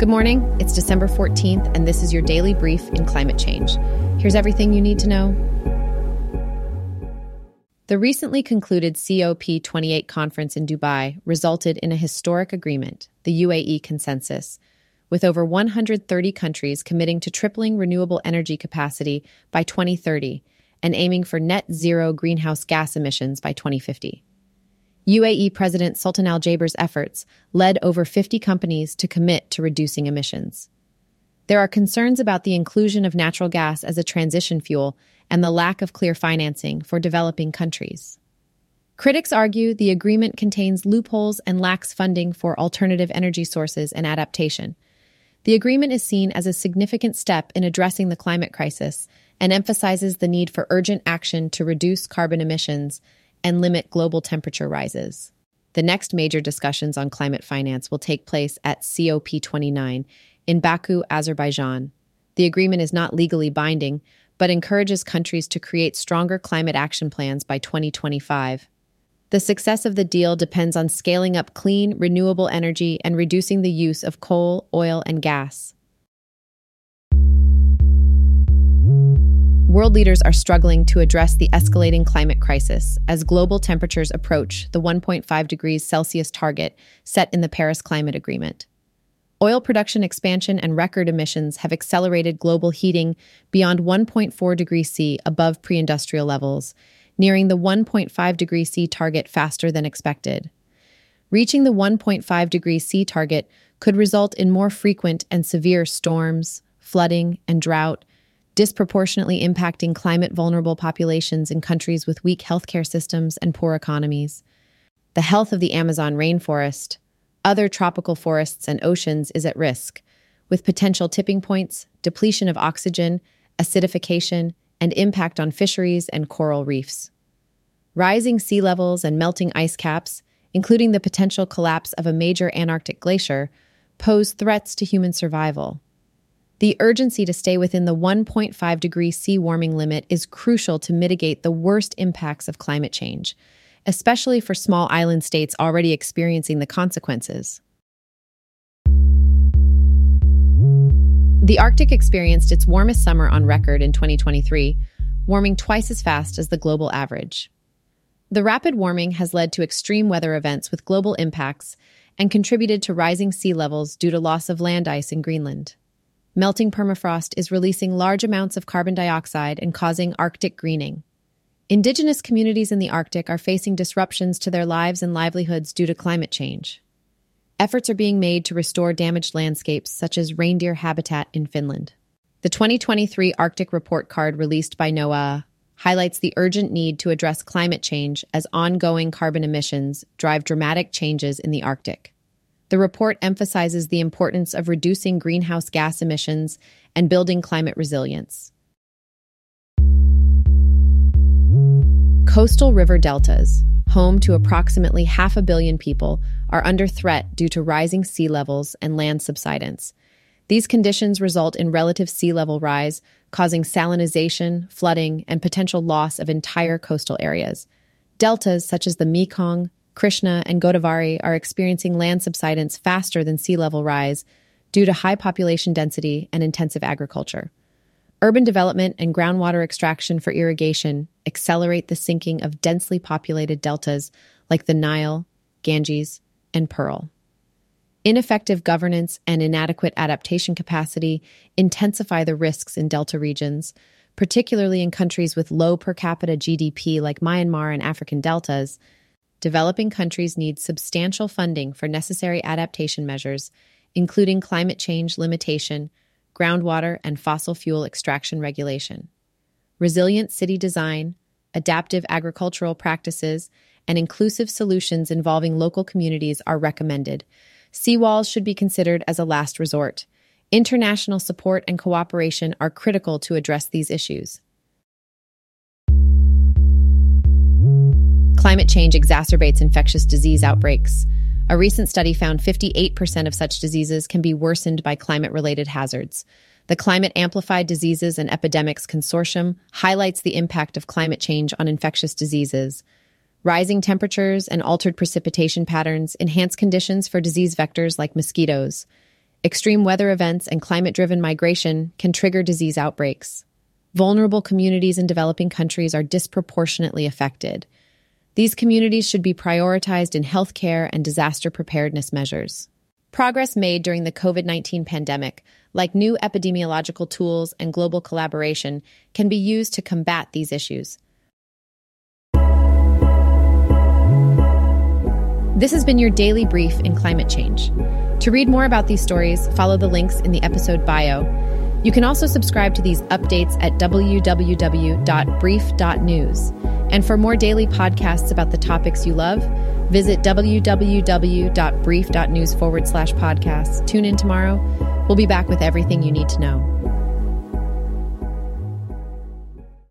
Good morning. It's December 14th, and this is your daily brief in climate change. Here's everything you need to know. The recently concluded COP28 conference in Dubai resulted in a historic agreement, the UAE Consensus, with over 130 countries committing to tripling renewable energy capacity by 2030 and aiming for net zero greenhouse gas emissions by 2050. UAE President Sultan Al Jaber's efforts led over 50 companies to commit to reducing emissions. There are concerns about the inclusion of natural gas as a transition fuel and the lack of clear financing for developing countries. Critics argue the agreement contains loopholes and lacks funding for alternative energy sources and adaptation. The agreement is seen as a significant step in addressing the climate crisis and emphasizes the need for urgent action to reduce carbon emissions and limit global temperature rises. The next major discussions on climate finance will take place at COP29 in Baku, Azerbaijan. The agreement is not legally binding, but encourages countries to create stronger climate action plans by 2025. The success of the deal depends on scaling up clean, renewable energy and reducing the use of coal, oil, and gas. World leaders are struggling to address the escalating climate crisis as global temperatures approach the 1.5 degrees Celsius target set in the Paris Climate Agreement. Oil production expansion and record emissions have accelerated global heating beyond 1.4 degrees C above pre industrial levels, nearing the 1.5 degrees C target faster than expected. Reaching the 1.5 degrees C target could result in more frequent and severe storms, flooding, and drought disproportionately impacting climate vulnerable populations in countries with weak healthcare systems and poor economies. The health of the Amazon rainforest, other tropical forests, and oceans is at risk, with potential tipping points, depletion of oxygen, acidification, and impact on fisheries and coral reefs. Rising sea levels and melting ice caps, including the potential collapse of a major Antarctic glacier, pose threats to human survival. The urgency to stay within the 1.5 degree C warming limit is crucial to mitigate the worst impacts of climate change, especially for small island states already experiencing the consequences. The Arctic experienced its warmest summer on record in 2023, warming twice as fast as the global average. The rapid warming has led to extreme weather events with global impacts and contributed to rising sea levels due to loss of land ice in Greenland. Melting permafrost is releasing large amounts of carbon dioxide and causing Arctic greening. Indigenous communities in the Arctic are facing disruptions to their lives and livelihoods due to climate change. Efforts are being made to restore damaged landscapes, such as reindeer habitat in Finland. The 2023 Arctic Report Card released by NOAA highlights the urgent need to address climate change as ongoing carbon emissions drive dramatic changes in the Arctic. The report emphasizes the importance of reducing greenhouse gas emissions and building climate resilience. Coastal river deltas, home to approximately half a billion people, are under threat due to rising sea levels and land subsidence. These conditions result in relative sea level rise, causing salinization, flooding, and potential loss of entire coastal areas. Deltas such as the Mekong, Krishna, and Godavari are experiencing land subsidence faster than sea level rise due to high population density and intensive agriculture. Urban development and groundwater extraction for irrigation accelerate the sinking of densely populated deltas like the Nile, Ganges, and Pearl. Ineffective governance and inadequate adaptation capacity intensify the risks in delta regions, particularly in countries with low per capita GDP like Myanmar and African deltas developing countries need substantial funding for necessary adaptation measures, including climate change limitation, groundwater and fossil fuel extraction regulation. Resilient city design, adaptive agricultural practices, and inclusive solutions involving local communities are recommended. Seawalls should be considered as a last resort. International support and cooperation are critical to address these issues. Climate change exacerbates infectious disease outbreaks. A recent study found 58% of such diseases can be worsened by climate related hazards. The Climate Amplified Diseases and Epidemics Consortium highlights the impact of climate change on infectious diseases. Rising temperatures and altered precipitation patterns enhance conditions for disease vectors like mosquitoes. Extreme weather events and climate driven migration can trigger disease outbreaks. Vulnerable communities in developing countries are disproportionately affected. These communities should be prioritized in healthcare and disaster preparedness measures. Progress made during the COVID 19 pandemic, like new epidemiological tools and global collaboration, can be used to combat these issues. This has been your daily brief in climate change. To read more about these stories, follow the links in the episode bio. You can also subscribe to these updates at www.brief.news. And for more daily podcasts about the topics you love, visit www.brief.news forward slash podcasts. Tune in tomorrow. We'll be back with everything you need to know.